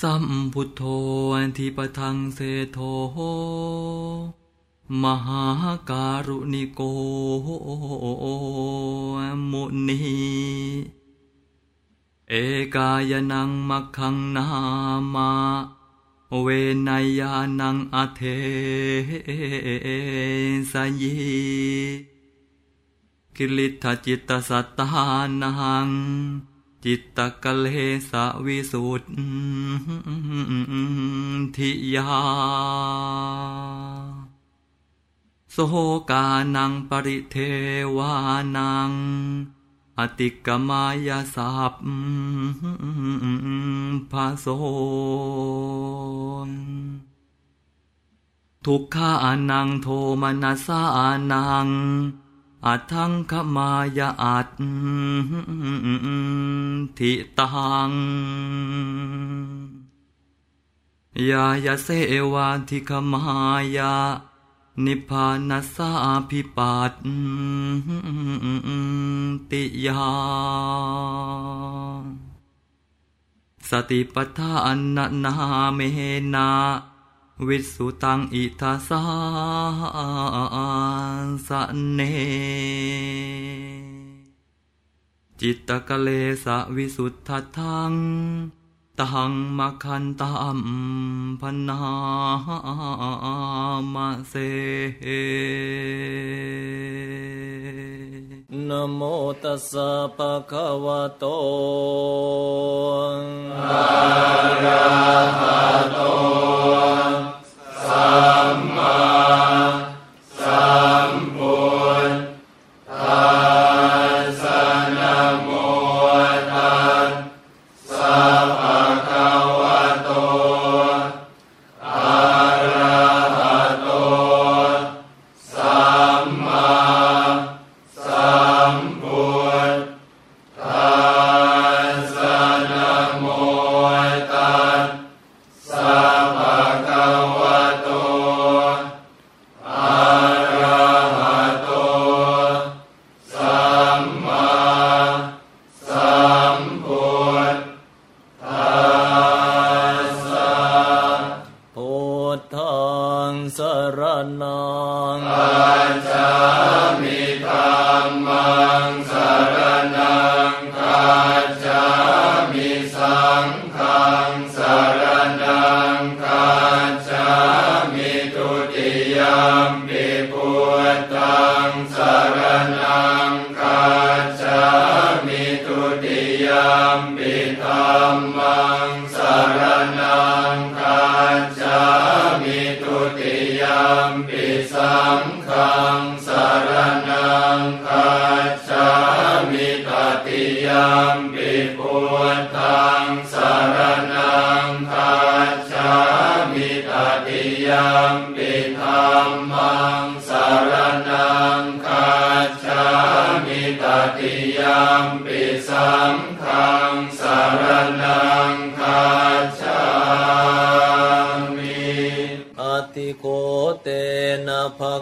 สัมพุทโธอันทิปทังเสโทมหาการุณิโกมุนีเอกายนังมักขังนามาเวนยานังอเทสยีกิลิทจิตตสัตตานัง จิตตะกะเลสะวิสุทธิยา โสกานังปริเทวานัง อติกมายาสัพพาโสทุกขานังโทมนัสานัง อัทังขมายาอัตทิตังยายาเสวาทิขมายา นิพพานัสาภิปัตติยา สติปัฏฐานนาเมนา วิสุตังอิทาสาสเน จิตตะกะเลสะวิสุทธทังตังมะคันตัมพนามาเสนโมตัสสะภะคะวะโต งอัญจามิธัม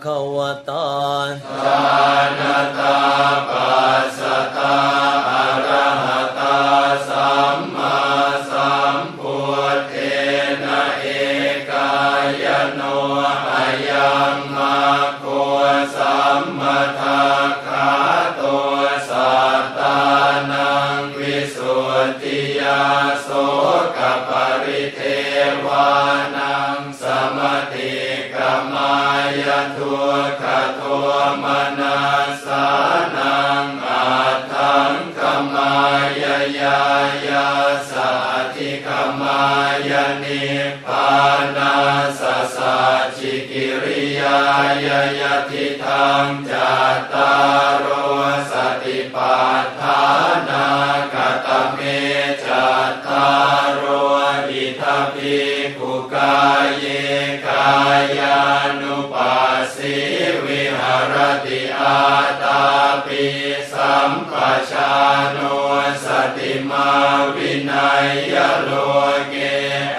นะภะคะว ยายยทิทังจัตตารโอสติปัฏฐานาคตเมจัตตารโออิทัพพิกุกายเยกายานุปัสสิวิหารติอาตาปิสัมปชาโนสติมาวินัยยโลเก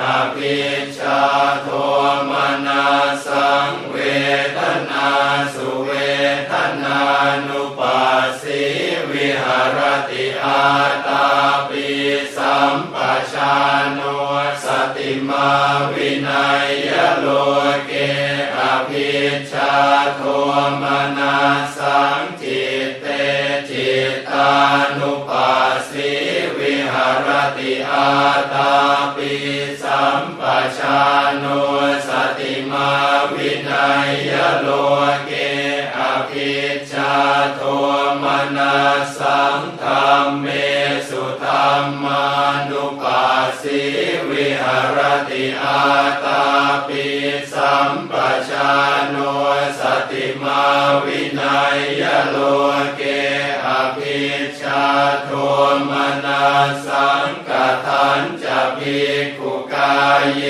อภิชา สุเวทนานุปัสสิวิหารติอาตาปิสัมปชาโนสติมาวินัยยโลเกอภิชาโทมนาสังจิตเตจิตานุปัสสิวิหารติอาตา ยโลเกอภิชาโทมนาสังกทันจะภิกขุกายเย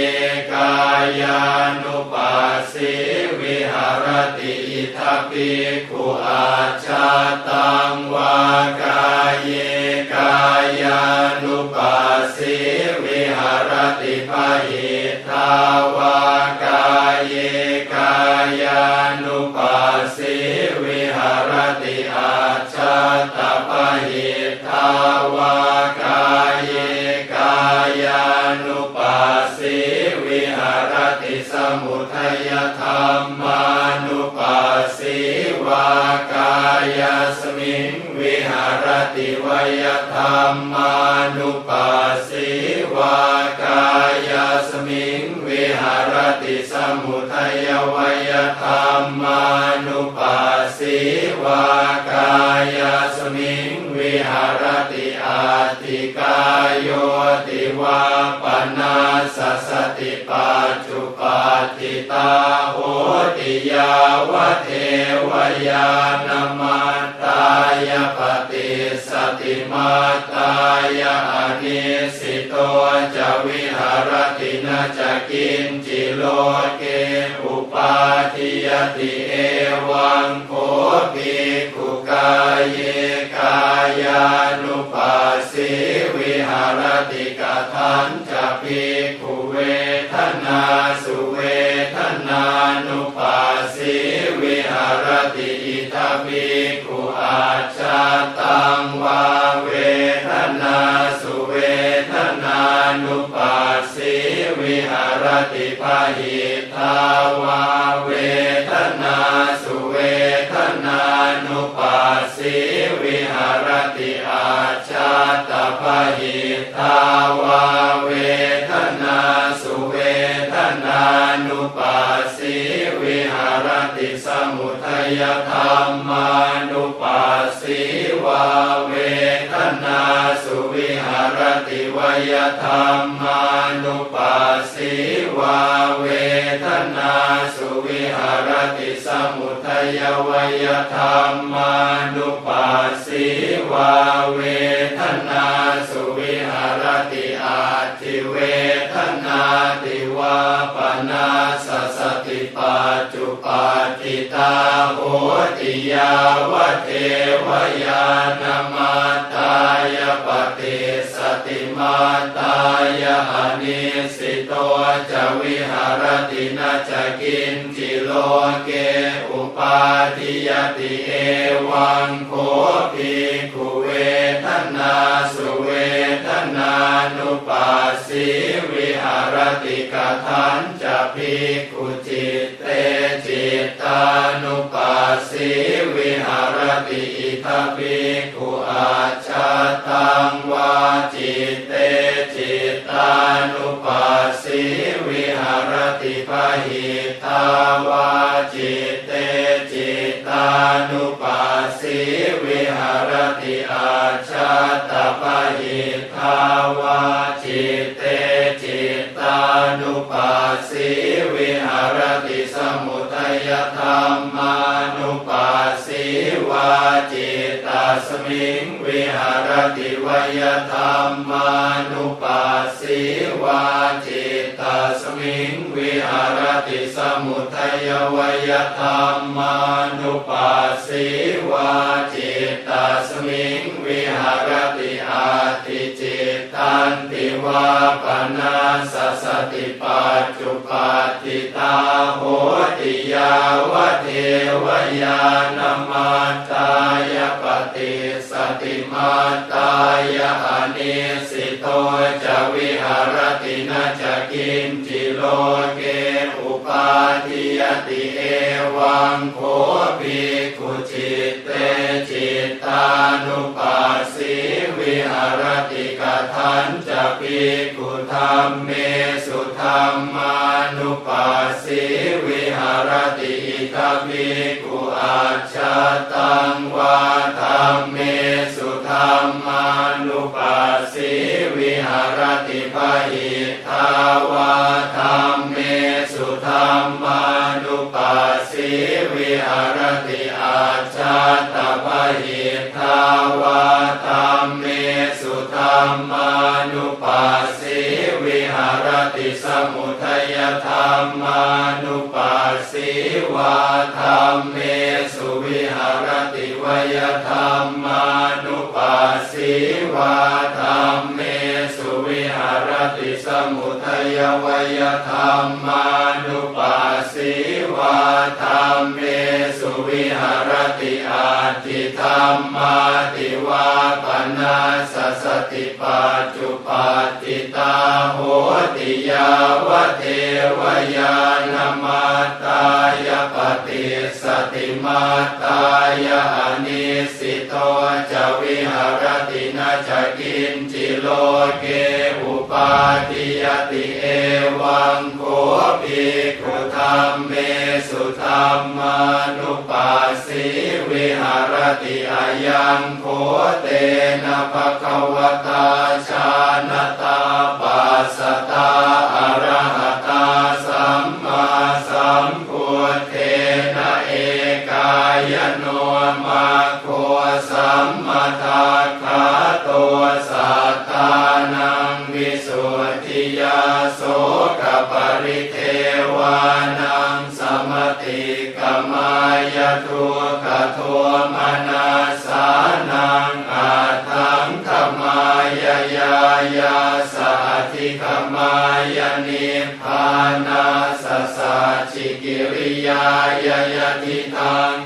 กายานุปัสสิวิหารติอิทัปภิกขุอาชา กายานุปัสสิวิหารติอาชาตภาหิทาวากายเกายานุปัสสิวิหารติสมุทัยธรรมานุปัสสิวากายาสมิงวิหารติวยธรรมานุปัสสิวาายาสมิงวิหารติสมุทัยวยธรรมานุปัสสิวากายาสมิงวิหารติ ติกายโยติวาปนาสสติปัจจุปัฏฐิตาโหติยาวเทวยานมัตตายปฏิสติมาตายอนิสิโตจะวิหารตินาจะกินจิโลเกอุปาทิยติเอวังโคภิกขุ กายเยกายานุปัสสิวิหารติกทันจะภิกุเวทนาสุเวทนานุปัสสิวิหารติอิทัปภิกุอาชาตังวาเวทนาสุเวทนานุปัสสิวิหารติภาหิทาวาเว สสิวิหารติอาชาตภาหิทาวาเวทนาสุเวทนานุปัสสิวิหารติสมุทัยธรรมา วยธรรมานุปัสสิวาเวทนาสุวิหารติสมุทัยวยธรรมานุปัสสิวาเวทนาสุวิหารติอาทิเวทนาติวาปนาสสติปัจจุปัฏฐิตาโหติยาวเทวยานมาตายปฏิส มาตายอนิสิโตจะวิหารตินาจะกินจิโลเกอุปาทิยติเอวังโคภิกขุเวทนาสุเวทนานุปัสสิวิหารติกทันจะภิกขุจิตเตจิตตานุปัสสิวิหารติอิทัภิกขุอาช นุปัสสิวิหารติอาชาตภาหิทาวาจิตเตจิตตานุปัสสิวิหารติสมุทัยธรรมานุปัสสิวาจิตตาสมิงวิหารติวยธรรมานุปัสสิวาจิตตาสมิงวิหาร ติสมุทยวยธัมมานุปัสสี วาจิตตัสมิงวิหรติอัตถิจิตตันติวาปนัสสสติปัจจุปัฏฐิตาโหติยาวเทว ญาณมัตตายะ ปฏิส ติมัตตายะ อนิสสิโตจะวิหารตินาจะกินจิโลเกอุปาทิยติเอวังโคภิกขุจิตเตจิตตานุปัสสิวิหารติกทันจะภิกขุธรรมเมสุธรรมานุปัสสิวิหารติอิทาภิกขุอาชาตังวาธรรมเม ธรรมเมสุวิหารติวยธรรมานุปัสสีวาธรรมเมสุวิหารติสมุทัยวยธรรม ยาวเทวยานมาตายปฏิสติมาตายานิสิโตจะวิหารตินาจกินจิโลเกอุปาทิยติเอวังโคภิกุธรรมเมสุธรรมานุปัสสิวิหารติอายังโคเตนะภะคะวตาชาายทุกขโทมนาสานังอาทังขมายายายาสัทิขมายนิพพานาสสะจิกิริยายยติทัง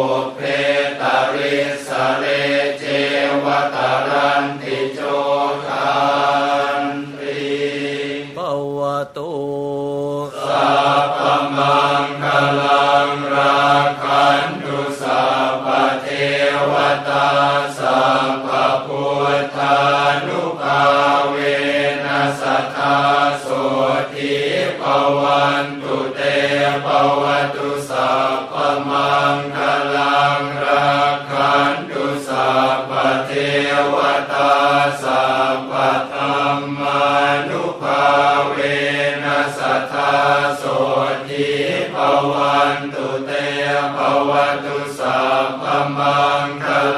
ปุเพตาริสเรเจวตารันติโจคันติปวตุสัพพมังคลังราคันตุสัพพเทวตาสัพพพุทธา พพมังคลังราค